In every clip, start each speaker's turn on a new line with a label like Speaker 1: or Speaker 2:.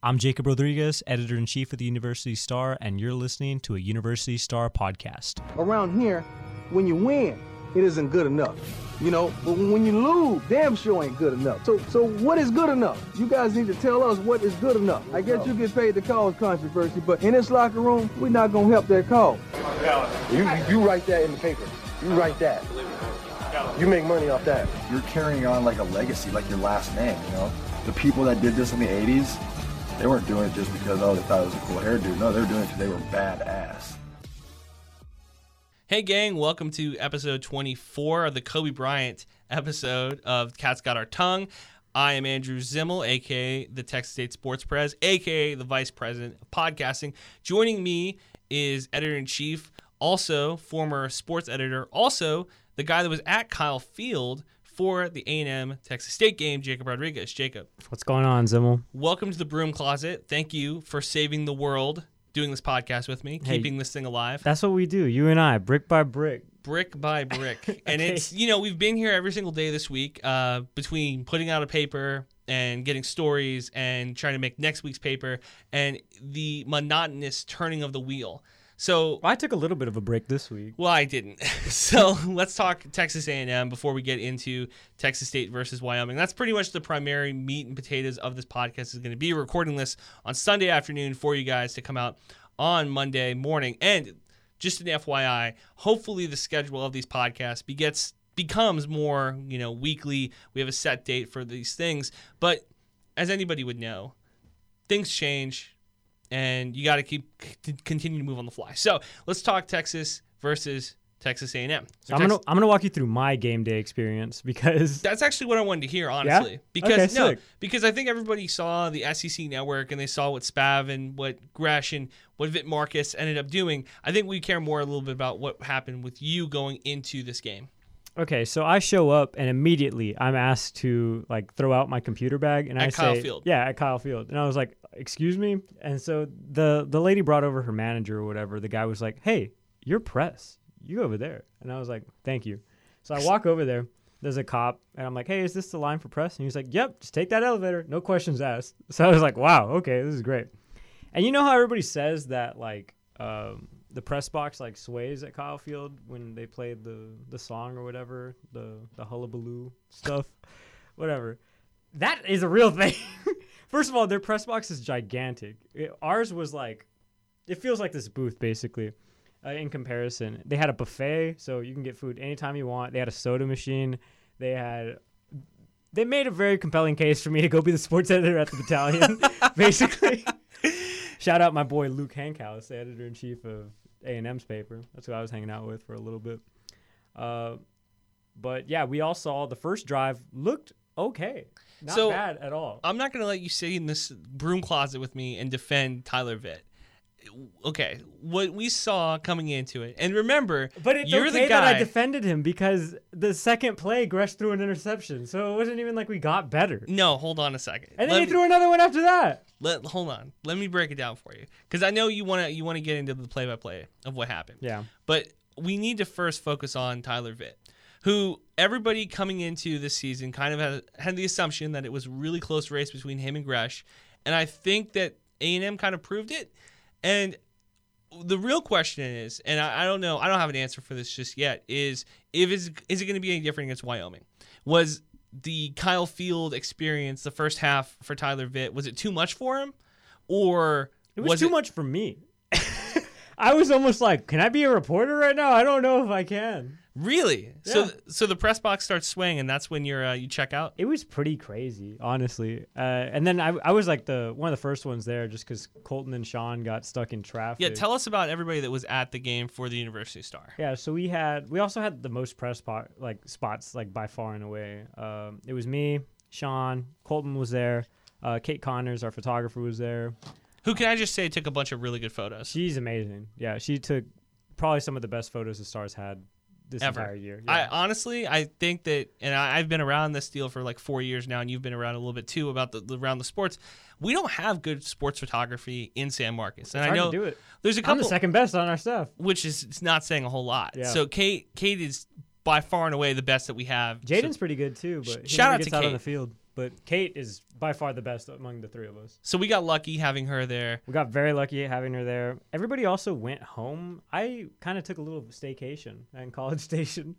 Speaker 1: I'm Jakob Rodriguez, editor in chief of the University Star, and you're listening to a University Star podcast.
Speaker 2: Around here, when you win, it isn't good enough. You know, but when you lose, damn sure ain't good enough. So, so what is good enough? You guys need to tell us what is good enough. I guess you get paid to cause controversy, but in this locker room, we're not gonna help that cause. You, you write that in the paper. You write that. You make money off that.
Speaker 3: You're carrying on like a legacy, like your last name, you know? The people that did this in the 80s, they weren't doing it just because, oh, they thought it was a cool hairdo. No, they were doing it because they were badass.
Speaker 4: Hey, gang, welcome to episode 24 of the Kobe Bryant episode of Cats Got Our Tongue. I am Andrew Zimmel, aka the Texas State Sports Press, aka the Vice President of Podcasting. Joining me is editor in chief, also former sports editor, also the guy that was at Kyle Field for the A&M Texas State game, Jakob Rodriguez. Jakob,
Speaker 1: What's going on, Zimmel?
Speaker 4: welcome to the Broom Closet. Thank you for saving the world, doing this podcast with me,
Speaker 1: Hey,
Speaker 4: keeping this thing alive.
Speaker 1: That's what we do, you and I, brick by brick.
Speaker 4: brick by brick. And it's, you know, we've been here every single day this week uh, between putting out a paper and getting stories and trying to make next week's paper and the monotonous turning of the wheel. So,
Speaker 1: I took a little bit of a break this week.
Speaker 4: well, I didn't. so let's talk Texas A&M before we get into Texas State versus Wyoming. That's pretty much the primary meat and potatoes of this podcast is going to be. Recording this on Sunday afternoon for you guys to come out on Monday morning. And just an FYI, hopefully the schedule of these podcasts begets becomes more, you know, weekly. We have a set date for these things, but as anybody would know, things change and you got to keep c- continue to move on the fly. So, let's talk Texas versus Texas A&M.
Speaker 1: So I'm gonna I'm gonna walk you through my game day experience because
Speaker 4: That's actually what I wanted to hear, honestly. Because
Speaker 1: Okay,
Speaker 4: no,
Speaker 1: sick.
Speaker 4: because I think everybody saw the SEC network and they saw what Spav and what Gresh and what Vitt Marcus ended up doing. I think we care more a little bit about what happened with you going into this game.
Speaker 1: okay, so I show up and immediately I'm asked to like throw out my computer bag and
Speaker 4: At
Speaker 1: I
Speaker 4: Kyle
Speaker 1: say,
Speaker 4: Field.
Speaker 1: yeah, at Kyle Field, and I was like, excuse me, and so the the lady brought over her manager or whatever. The guy was like, hey, you're press, you over there, and I was like, thank you. So I walk over there. There's a cop, and I'm like, "Hey, is this the line for press?" And he's like, "Yep, just take that elevator, no questions asked." So I was like, "Wow, okay, this is great." And you know how everybody says that like um, the press box like sways at Kyle Field when they played the the song or whatever, the the hullabaloo stuff, whatever. That is a real thing. First of all, their press box is gigantic. It- ours was like, it feels like this booth basically. Uh, in comparison, they had a buffet, so you can get food anytime you want. They had a soda machine. They had they made a very compelling case for me to go be the sports editor at the battalion, basically. Shout out my boy Luke Hankhouse, the editor in chief of A and M's paper. That's who I was hanging out with for a little bit. Uh, but yeah, we all saw the first drive looked okay, not
Speaker 4: So-
Speaker 1: bad at all.
Speaker 4: I'm not going to let you sit in this broom closet with me and defend Tyler Vitt. Okay, what we saw coming into it, and remember,
Speaker 1: But it's
Speaker 4: you're
Speaker 1: okay
Speaker 4: the guy.
Speaker 1: that I defended him because the second play, Gresh threw an interception, so it wasn't even like we got better.
Speaker 4: no, hold on a second.
Speaker 1: And
Speaker 4: Let
Speaker 1: then he
Speaker 4: me-
Speaker 1: threw another one after that.
Speaker 4: let hold on. Let me break it down for you because I know you want to you want to get into the play by play of what happened.
Speaker 1: Yeah.
Speaker 4: But we need to first focus on Tyler Vitt, who everybody coming into this season kind of had, had the assumption that it was a really close race between him and Gresh, and I think that A and M kind of proved it. And the real question is, and I, I don't know, I don't have an answer for this just yet. Is if is is it going to be any different against Wyoming? Was the Kyle Field experience the first half for Tyler Vitt was it too much for him, or
Speaker 1: It was, too much for me. I was almost like, can I be a reporter right now? I don't know if I can.
Speaker 4: Really? So
Speaker 1: Yeah.
Speaker 4: so the press box starts swaying, and that's when you're uh, you check out.
Speaker 1: It was pretty crazy, honestly. Uh, and then I, I was like the one of the first ones there just because Colton and Sean got stuck in traffic.
Speaker 4: Yeah, tell us about everybody that was at the game for the University Star.
Speaker 1: Yeah, so we had we also had the most press spot like spots like by far and away. Um, it was me, Sean, Colton was there, uh, Kate Connors, our photographer, was there.
Speaker 4: Who can I just say took a bunch of really good photos?
Speaker 1: She's amazing. Yeah, she took probably some of the best photos the Stars had this
Speaker 4: Ever.
Speaker 1: entire year.
Speaker 4: I honestly, I think that, and I, I've been around this deal for like four years now, and you've been around a little bit too about the, the around the sports. We don't have good sports photography in San Marcos, and I know
Speaker 1: do it.
Speaker 4: there's a
Speaker 1: I'm
Speaker 4: couple,
Speaker 1: the second best on our stuff,
Speaker 4: which is it's not saying a whole lot.
Speaker 1: Yeah.
Speaker 4: So Kate, Kate is by far and away the best that we have. So-
Speaker 1: Jaden's pretty good too, but he
Speaker 4: shout out
Speaker 1: gets
Speaker 4: to
Speaker 1: out on
Speaker 4: Kate.
Speaker 1: the field. But Kate is by far the best among the three of us.
Speaker 4: So we got lucky having her there.
Speaker 1: We got very lucky having her there. Everybody also went home. I kind of took a little staycation in College Station.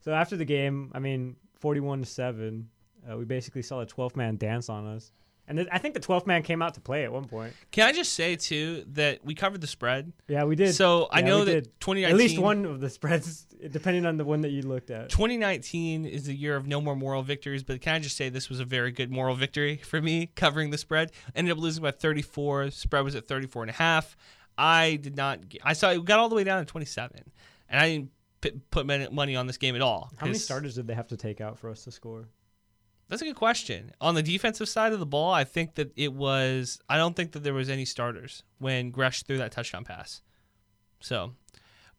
Speaker 1: So after the game, I mean, 41 to 7, uh, we basically saw a 12 man dance on us. And th- I think the 12th man came out to play at one point.
Speaker 4: Can I just say too that we covered the spread.
Speaker 1: Yeah, we did.
Speaker 4: So I
Speaker 1: Yeah,
Speaker 4: know that
Speaker 1: did.
Speaker 4: 2019
Speaker 1: At least one of the spreads, depending on the one that you looked at.
Speaker 4: 2019 is the year of no more moral victories, but can I just say this was a very good moral victory for me covering the spread. Ended up losing by 34. Spread was at 34 and a half. I did not. Get, I saw it got all the way down to 27, and I didn't put money on this game at all.
Speaker 1: How many starters did they have to take out for us to score?
Speaker 4: That's a good question. On the defensive side of the ball, I think that it was. I don't think that there was any starters when Gresh threw that touchdown pass. So,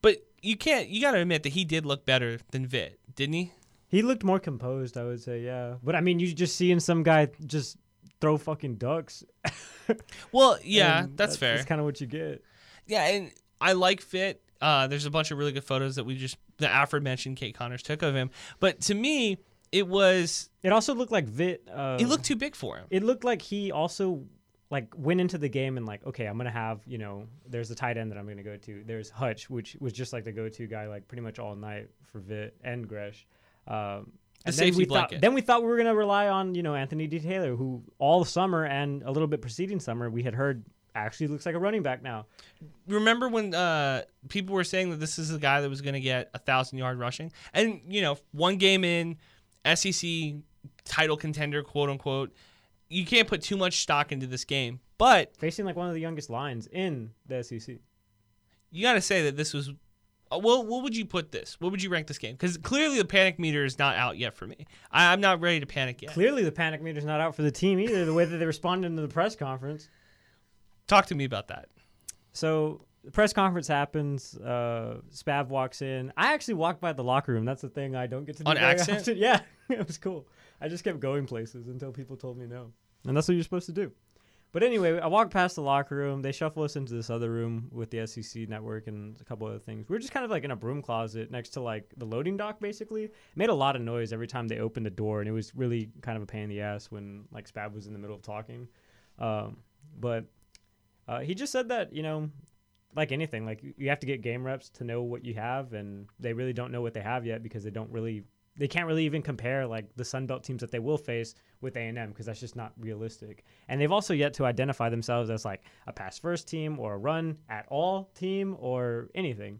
Speaker 4: but you can't. You got to admit that he did look better than Vitt, didn't he?
Speaker 1: He looked more composed, I would say, yeah. But I mean, you just seeing some guy just throw fucking ducks.
Speaker 4: Well, yeah,
Speaker 1: and
Speaker 4: that's fair.
Speaker 1: That's kind of what you get.
Speaker 4: Yeah, and I like Vitt. Uh, there's a bunch of really good photos that we just the aforementioned Kate Connors took of him. But to me, it was
Speaker 1: It also looked like Vitt. Uh,
Speaker 4: it looked too big for him.
Speaker 1: It looked like he also like went into the game and like, okay, I'm gonna have you know, there's the tight end that I'm gonna go to. There's Hutch, which was just like the go-to guy, like pretty much all night for Vitt and Gresh. Um, and then we thought,
Speaker 4: blanket.
Speaker 1: then we thought we were gonna rely on you know Anthony D Taylor, who all summer and a little bit preceding summer we had heard actually looks like a running back now.
Speaker 4: Remember when uh, people were saying that this is the guy that was going to get a thousand yard rushing, and you know, one game in, SEC title contender, quote unquote. You can't put too much stock into this game, but
Speaker 1: Facing like one of the youngest lines in the SEC.
Speaker 4: you got to say that this was. Uh, well, what would you put this? What would you rank this game? Because clearly the panic meter is not out yet for me. I, I'm not ready to panic yet.
Speaker 1: Clearly, the panic meter is not out for the team either. The way that they responded to the press conference.
Speaker 4: Talk to me about that.
Speaker 1: So the press conference happens. Uh, Spav walks in. I actually walked by the locker room. That's the thing I don't get to do
Speaker 4: On accident?
Speaker 1: often. Yeah, it was cool. I just kept going places until people told me no, and that's what you're supposed to do. But anyway, I walked past the locker room. They shuffle us into this other room with the SEC network and a couple other things. We are just kind of like in a broom closet next to like the loading dock, basically. It made a lot of noise every time they opened the door, and it was really kind of a pain in the ass when like Spav was in the middle of talking. Um, but uh, he just said that you know, like anything, like you- have to get game reps to know what you have, and they really don't know what they have yet because they don't really, they can't really even compare like the Sun Belt teams that they will face with A and M because that's just not realistic. And they've also yet to identify themselves as like a pass first team or a run at all team or anything.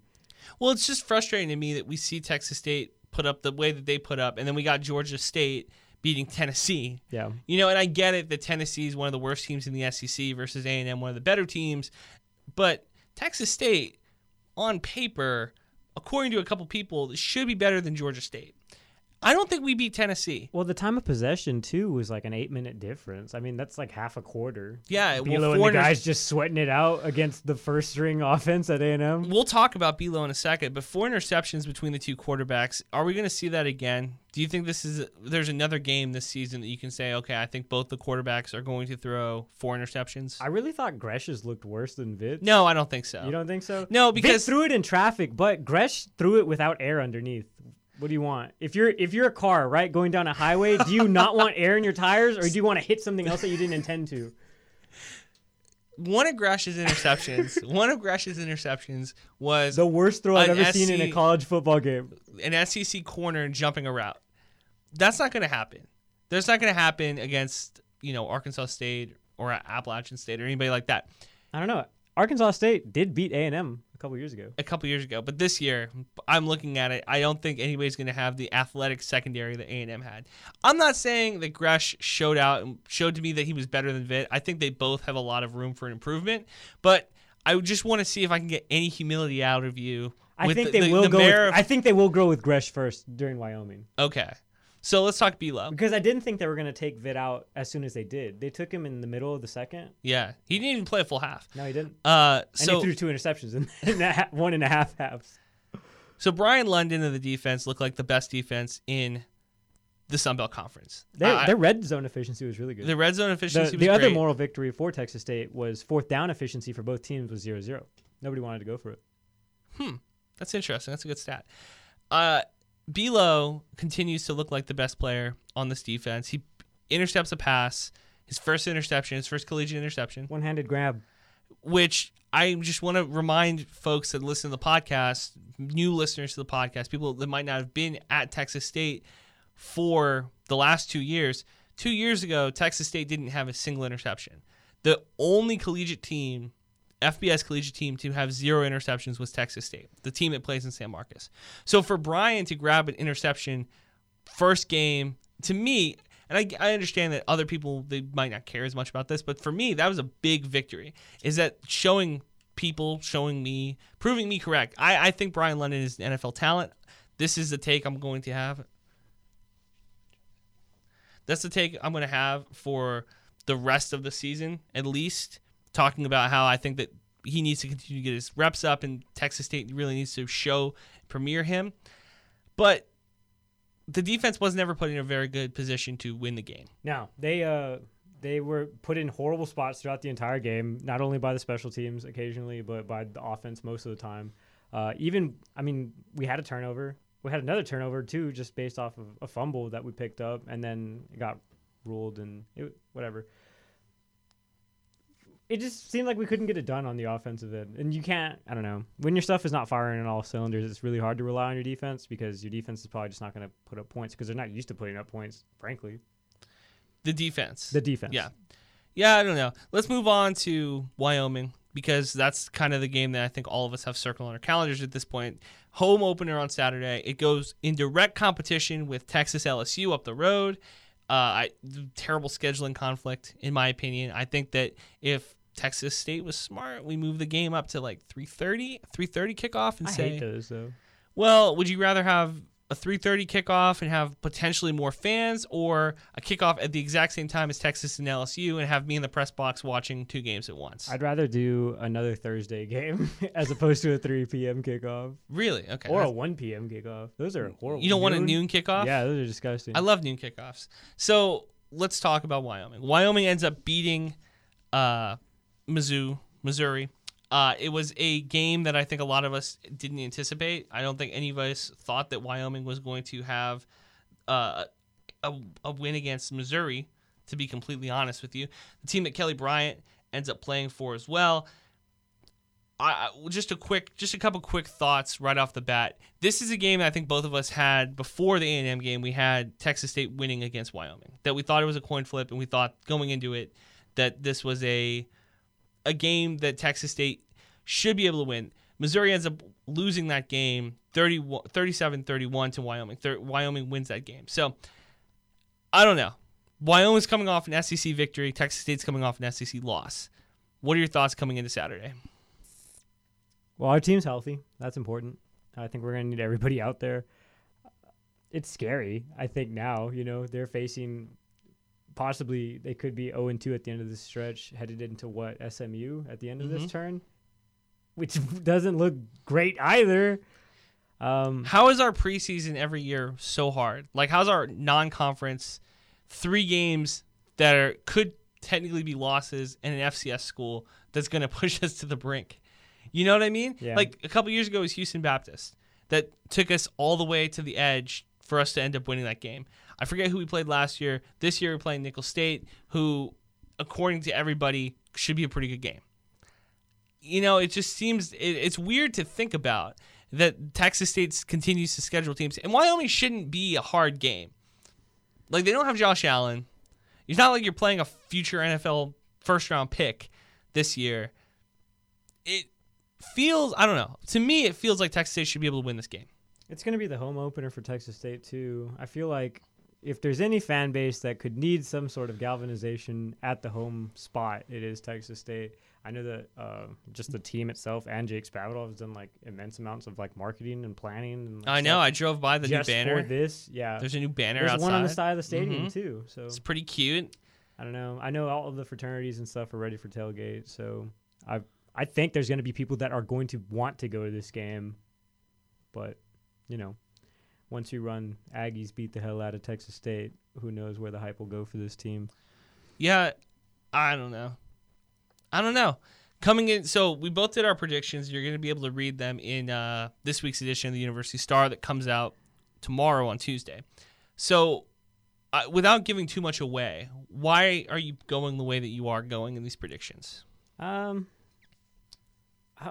Speaker 4: Well, it's just frustrating to me that we see Texas State put up the way that they put up, and then we got Georgia State beating Tennessee.
Speaker 1: Yeah.
Speaker 4: You know, and I get it that Tennessee is one of the worst teams in the SEC versus A&M, one of the better teams, but Texas State, on paper, according to a couple people, should be better than Georgia State. I don't think we beat Tennessee.
Speaker 1: Well, the time of possession too was like an eight minute difference. I mean, that's like half a quarter.
Speaker 4: Yeah,
Speaker 1: Bilo
Speaker 4: well,
Speaker 1: and the guys just sweating it out against the first string offense at A and M.
Speaker 4: We'll talk about Belo in a second, but four interceptions between the two quarterbacks. Are we going to see that again? Do you think this is there's another game this season that you can say, okay, I think both the quarterbacks are going to throw four interceptions?
Speaker 1: I really thought Gresh's looked worse than Vitt.
Speaker 4: no, I don't think so.
Speaker 1: You don't think so?
Speaker 4: No, because-
Speaker 1: threw it in traffic, but Gresh threw it without air underneath. What do you want? If you're if you're a car, right, going down a highway, do you not want air in your tires or do you want to hit something else that you didn't intend to?
Speaker 4: one of Gresh's interceptions, one of Gresh's interceptions was
Speaker 1: The worst throw I've ever seen in a college football game.
Speaker 4: an SEC corner jumping a route. That's not going to happen. That's not going to happen against you know Arkansas State or Appalachian State or anybody like that.
Speaker 1: I don't know. Arkansas State did beat A&M a couple years ago.
Speaker 4: a couple years ago. But this year, I'm looking at it. I don't think anybody's going to have the athletic secondary that A&M had. I'm not saying that Gresh showed out and showed to me that he was better than Vitt. I think they both have a lot of room for improvement. But I just want to see if I can get any humility out of you.
Speaker 1: I think
Speaker 4: the-
Speaker 1: they
Speaker 4: the-
Speaker 1: will
Speaker 4: the
Speaker 1: go. With, I think they will go with Gresh first during Wyoming
Speaker 4: okay, so let's talk Belo.
Speaker 1: because I didn't think they were going to take Vitt out as soon as they did. They took him in the middle of the second.
Speaker 4: Yeah, he didn't even play a full half.
Speaker 1: No, he didn't.
Speaker 4: Uh,
Speaker 1: And
Speaker 4: so
Speaker 1: he threw two interceptions in, in that one and a half halves.
Speaker 4: so Bryan London of the defense looked like the best defense in the Sun Belt Conference.
Speaker 1: Their,
Speaker 4: I-
Speaker 1: their red zone efficiency was really good.
Speaker 4: the red zone
Speaker 1: the,
Speaker 4: efficiency was
Speaker 1: the other moral victory for Texas State was fourth down efficiency for both teams was 0-0. Nobody wanted to go for it.
Speaker 4: Hmm, that's interesting. That's a good stat. Uh, Belo continues to look like the best player on this defense. He intercepts a pass, his first interception, his first collegiate interception,
Speaker 1: One-handed grab.
Speaker 4: which I just want to remind folks that listen to the podcast, new listeners to the podcast, people that might not have been at Texas State for the last two years. Two years ago, Texas State didn't have a single interception. The only collegiate team, FBS collegiate team, to have zero interceptions was Texas State, the team that plays in San Marcos. So for Bryan to grab an interception first game, to me, and I, I understand that other people they might not care as much about this, but for me, that was a big victory. Is that showing people, showing me, proving me correct. I, I think Bryan London is an NFL talent. This is the take I'm going to have. That's the take I'm going to have for the rest of the season, at least. Talking about how I think that he needs to continue to get his reps up, and Texas State really needs to show, premiere him. But the defense was never put in a very good position to win the game.
Speaker 1: Now they uh they were put in horrible spots throughout the entire game, not only by the special teams occasionally, but by the offense most of the time. Uh, even I mean, we had a turnover. We had another turnover too, just based off of a fumble that we picked up, and then it got ruled and it, whatever. It just seemed like we couldn't get it done on the offensive end, and you can't. I don't know when your stuff is not firing on all cylinders. It's really hard to rely on your defense because your defense is probably just not going to put up points because they're not used to putting up points, frankly.
Speaker 4: The defense.
Speaker 1: The defense.
Speaker 4: Yeah. Yeah, I don't know. Let's move on to Wyoming because that's kind of the game that I think all of us have circled on our calendars at this point. Home opener on Saturday. It goes in direct competition with Texas LSU up the road. Uh, I, terrible scheduling conflict, in my opinion. I think that if Texas State was smart, we move the game up to like 3:30, 3:30 kickoff, and
Speaker 1: I
Speaker 4: say,
Speaker 1: hate those though.
Speaker 4: well, would you rather have a 3:30 kickoff and have potentially more fans, or a kickoff at the exact same time as Texas and LSU and have me in the press box watching two games at once?
Speaker 1: I'd rather do another Thursday game as opposed to a 3 p.m. kickoff
Speaker 4: really? Okay.
Speaker 1: or a 1 p.m. kickoff. Those are horrible.
Speaker 4: you don't want a noon kickoff?
Speaker 1: Yeah, those are disgusting.
Speaker 4: I love noon kickoffs. So let's talk about Wyoming. Wyoming ends up beating uh, Mizzou, Missouri. Uh, it was a game that I think a lot of us didn't anticipate. I don't think any of us thought that Wyoming was going to have uh, a, a win against Missouri. To be completely honest with you, the team that Kelly Bryant ends up playing for as well. I, just a quick, just a couple quick thoughts right off the bat. This is a game I think both of us had before the A and M game. We had Texas State winning against Wyoming. That we thought it was a coin flip, and we thought going into it that this was a a game that Texas State should be able to win. Missouri ends up losing that game 37-31 to Wyoming. Wyoming wins that game. So I don't know. Wyoming's coming off an SEC victory. Texas State's coming off an SEC loss. What are your thoughts coming into Saturday?
Speaker 1: well, our team's healthy. That's important. I think we're going to need everybody out there. It's scary. I think now, you know, they're facing possibly they could be 0 and 2 at the end of this stretch, headed into what SMU at the end of
Speaker 4: Mhm.
Speaker 1: this turn, which doesn't look great either. Um,
Speaker 4: How is our preseason every year so hard? Like, how's our non-conference three games that are could technically be losses in an FCS school that's going to push us to the brink? You know what I mean?
Speaker 1: Yeah.
Speaker 4: Like a couple years ago, it was Houston Baptist that took us all the way to the edge for us to end up winning that game. I forget who we played last year. This year, we're playing Nicholls State, who, according to everybody, should be a pretty good game you know, it just seems it, it's weird to think about that Texas State continues to schedule teams, and Wyoming shouldn't be a hard game. Like they don't have Josh Allen. It's not like you're playing a future NFL first round pick this year. It feels I don't know. To me, it feels like Texas State should be able to win this game.
Speaker 1: It's going to be the home opener for Texas State too. I feel like if there's any fan base that could need some sort of galvanization at the home spot, it is Texas State. I know that uh, just the team itself and Jake Spavital has done like immense amounts of like marketing and planning. And, like,
Speaker 4: I know. I drove by the new banner.
Speaker 1: for this. Yeah,
Speaker 4: There's a new banner
Speaker 1: There's
Speaker 4: outside.
Speaker 1: one on the side of the stadium
Speaker 4: Mhm.
Speaker 1: too. So
Speaker 4: It's pretty cute.
Speaker 1: I don't know. I know all of the fraternities and stuff are ready for tailgate. So I I think there's going to be people that are going to want to go to this game, but you know, once you run Aggies beat the hell out of Texas State, who knows where the hype will go for this team?
Speaker 4: Yeah, I don't know. I don't know. Coming in, so we both did our predictions. You're going to be able to read them in uh, this week's edition of the University Star that comes out tomorrow on Tuesday. So uh, without giving too much away, why are you going the way that you are going in these predictions?
Speaker 1: Um,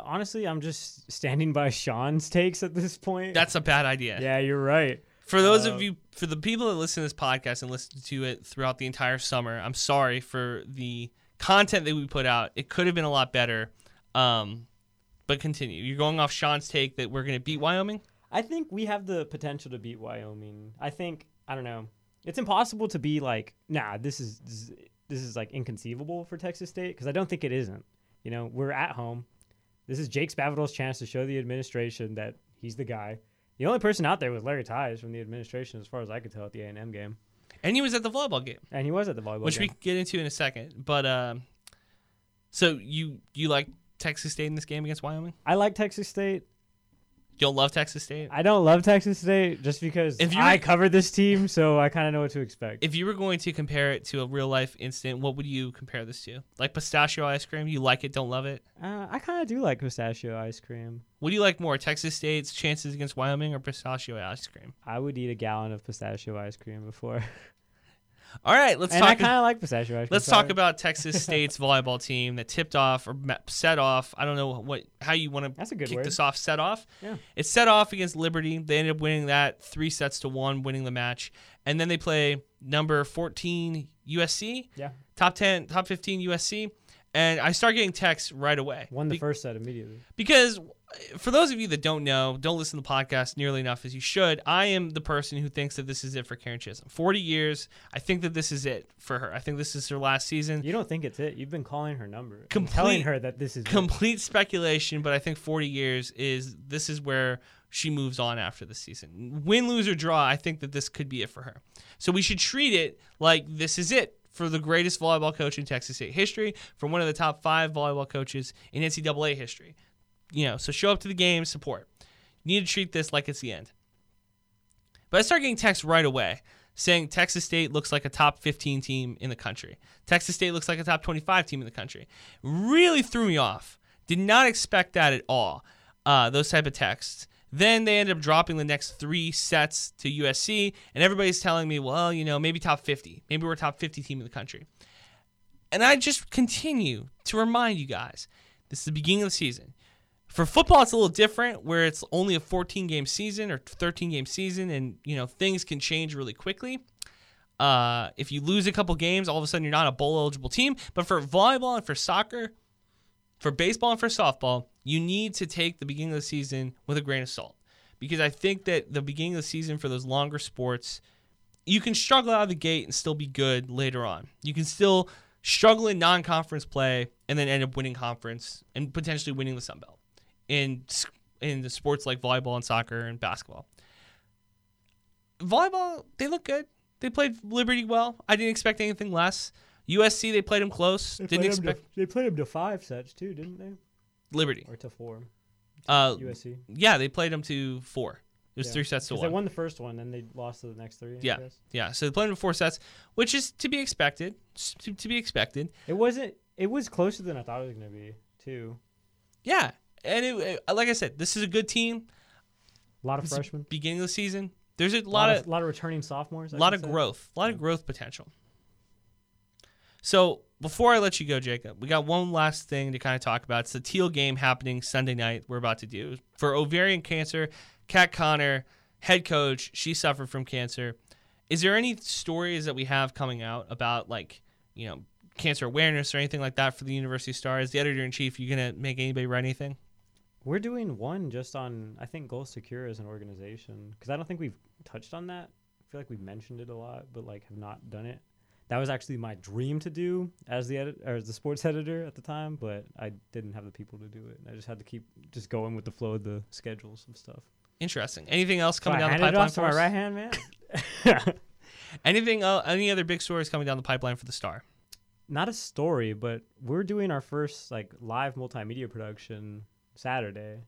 Speaker 1: honestly, I'm just standing by Sean's takes at this point.
Speaker 4: That's a bad idea.
Speaker 1: yeah, you're right.
Speaker 4: For those
Speaker 1: Uh,
Speaker 4: of you, for the people that listen to this podcast and listen to it throughout the entire summer, I'm sorry for the content that we put out. It could have been a lot better. Um, but continue. You're going off Sean's take that we're going to beat Wyoming.
Speaker 1: I think we have the potential to beat Wyoming. I think I don't know. It's impossible to be like, nah, this is this is, this is like inconceivable for Texas State because I don't think it isn't. You know, we're at home. This is Jake Spavital's chance to show the administration that he's the guy. The only person out there was Larry Teis from the administration, as far as I could tell, at the A and M game,
Speaker 4: And he was at the volleyball game,
Speaker 1: and he was at the volleyball
Speaker 4: which we
Speaker 1: game.
Speaker 4: can get into in a second. But um, so you you like Texas State in this game against Wyoming?
Speaker 1: I like Texas State.
Speaker 4: You don't love Texas State?
Speaker 1: I don't love Texas State just because
Speaker 4: If you
Speaker 1: I covered this team, so I kind of know what to expect.
Speaker 4: If you were going to compare it to a real life incident, what would you compare this to? Like pistachio ice cream? You like it, don't love it?
Speaker 1: uh, I kind of do like pistachio ice cream.
Speaker 4: What do you like more, Texas State's chances against Wyoming or pistachio ice cream?
Speaker 1: I would eat a gallon of pistachio ice cream before.
Speaker 4: All right, let's
Speaker 1: and I
Speaker 4: talk.
Speaker 1: kind of like pistachio ice.
Speaker 4: Let's
Speaker 1: sorry.
Speaker 4: talk about Texas State's volleyball team that tipped off or set off. I don't know what how you want to
Speaker 1: That's a good
Speaker 4: kick
Speaker 1: word.
Speaker 4: this off. Set off.
Speaker 1: Yeah.
Speaker 4: It set off against Liberty. They ended up winning that three sets to one, winning the match. And then they play number 14 USC,
Speaker 1: Yeah.
Speaker 4: top 10, top 15 USC. And I start getting texts right away.
Speaker 1: Won the
Speaker 4: Be-
Speaker 1: first set immediately.
Speaker 4: because for those of you that don't know, don't listen to the podcast nearly enough as you should. I am the person who thinks that this is it for Karen Chisum. Forty years. I think that this is it for her. I think this is her last season.
Speaker 1: You don't think it's it? You've been calling her number,
Speaker 4: Complete-
Speaker 1: telling her that this is it.
Speaker 4: Complete speculation, but I think forty years is this is where she moves on after the season. Win, lose or draw, I think that this could be it for her. So we should treat it like this is it for the greatest volleyball coach in Texas State history, for one of the top five volleyball coaches in NCAA history. You know, so show up to the game, support. You need to treat this like it's the end. But I start getting texts right away saying Texas State looks like a top 15 team in the country. Texas State looks like a top 25 team in the country. Really threw me off. Did not expect that at all. Uh, those type of texts. Then they end up dropping the next three sets to USC, and everybody's telling me, well, you know, maybe top 50. Maybe we're a top 50 team in the country. And I just continue to remind you guys this is the beginning of the season. For football, it's a little different where it's only a 14 game season or 13 game season, and you know things can change really quickly. Uh, if you lose a couple games, all of a sudden you're not a bowl eligible team. But for volleyball and for soccer, for baseball and for softball, you need to take the beginning of the season with a grain of salt. Because I think that the beginning of the season for those longer sports, you can struggle out of the gate and still be good later on. You can still struggle in non conference play and then end up winning conference and potentially winning the Sun Belt in, in the sports like volleyball and soccer and basketball. Volleyball, they look good. They played Liberty well. I didn't expect anything less. USC, they played them close. Didn't expect
Speaker 1: they played them to five sets too, didn't they?
Speaker 4: Liberty.
Speaker 1: Or to four?
Speaker 4: Uh,
Speaker 1: USC.
Speaker 4: yeah, they played them to four. It was
Speaker 1: Yeah.
Speaker 4: three sets to one.
Speaker 1: They won the first one, then they lost to the next three. I
Speaker 4: Yeah.
Speaker 1: guess.
Speaker 4: Yeah, so they played them to four sets, which is to be expected. To, to be expected.
Speaker 1: It wasn't. It was closer than I thought it was gonna be too.
Speaker 4: Yeah, and it, like I said, this is a good team.
Speaker 1: A lot of
Speaker 4: It's
Speaker 1: freshmen.
Speaker 4: Beginning of the season, there's a
Speaker 1: A
Speaker 4: lot, of
Speaker 1: a lot of returning sophomores.
Speaker 4: A lot of
Speaker 1: say.
Speaker 4: growth, a lot of growth potential. So before I let you go, Jakob, we got one last thing to kind of talk about. It's the Teal game happening Sunday night. We're about to do for ovarian cancer. Kat Conner, head coach, she suffered from cancer. Is there any stories that we have coming out about like you know cancer awareness or anything like that for the University Star? As the editor in chief, you gonna make anybody write anything?
Speaker 1: We're doing one just on I think Goal Secure as an organization because I don't think we've touched on that. I feel like we've mentioned it a lot, but like have not done it. That was actually my dream to do as the edit or as the sports editor at the time, but I didn't have the people to do it. I just had to keep just going with the flow of the schedules and stuff.
Speaker 4: Interesting. Anything else
Speaker 1: So
Speaker 4: coming
Speaker 1: I
Speaker 4: down the
Speaker 1: handed it
Speaker 4: pipeline
Speaker 1: off to my right hand man.
Speaker 4: Anything? Uh, any other big stories coming down the pipeline for the Star?
Speaker 1: Not a story, but we're doing our first like live multimedia production Saturday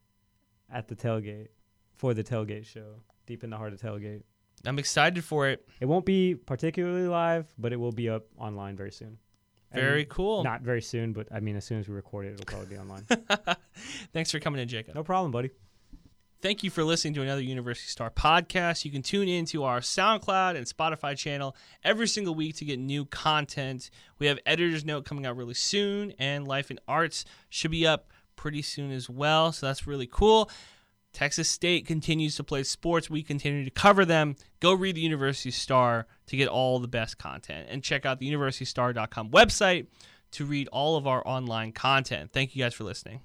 Speaker 1: at the tailgate for the tailgate show, deep in the heart of tailgate.
Speaker 4: I'm excited for it.
Speaker 1: It won't be particularly live, but it will be up online very soon. And
Speaker 4: Very cool.
Speaker 1: Not very soon, but I mean, as soon as we record it, it'll probably be online.
Speaker 4: Thanks for coming in, Jakob.
Speaker 1: no problem, buddy.
Speaker 4: Thank you for listening to another University Star podcast. You can tune into our SoundCloud and Spotify channel every single week to get new content. We have Editor's Note coming out really soon, and Life and Arts should be up pretty soon as well. So that's really cool. Texas State continues to play sports. We continue to cover them. Go read the University Star to get all the best content and check out the universitystar.com website to read all of our online content. Thank you guys for listening.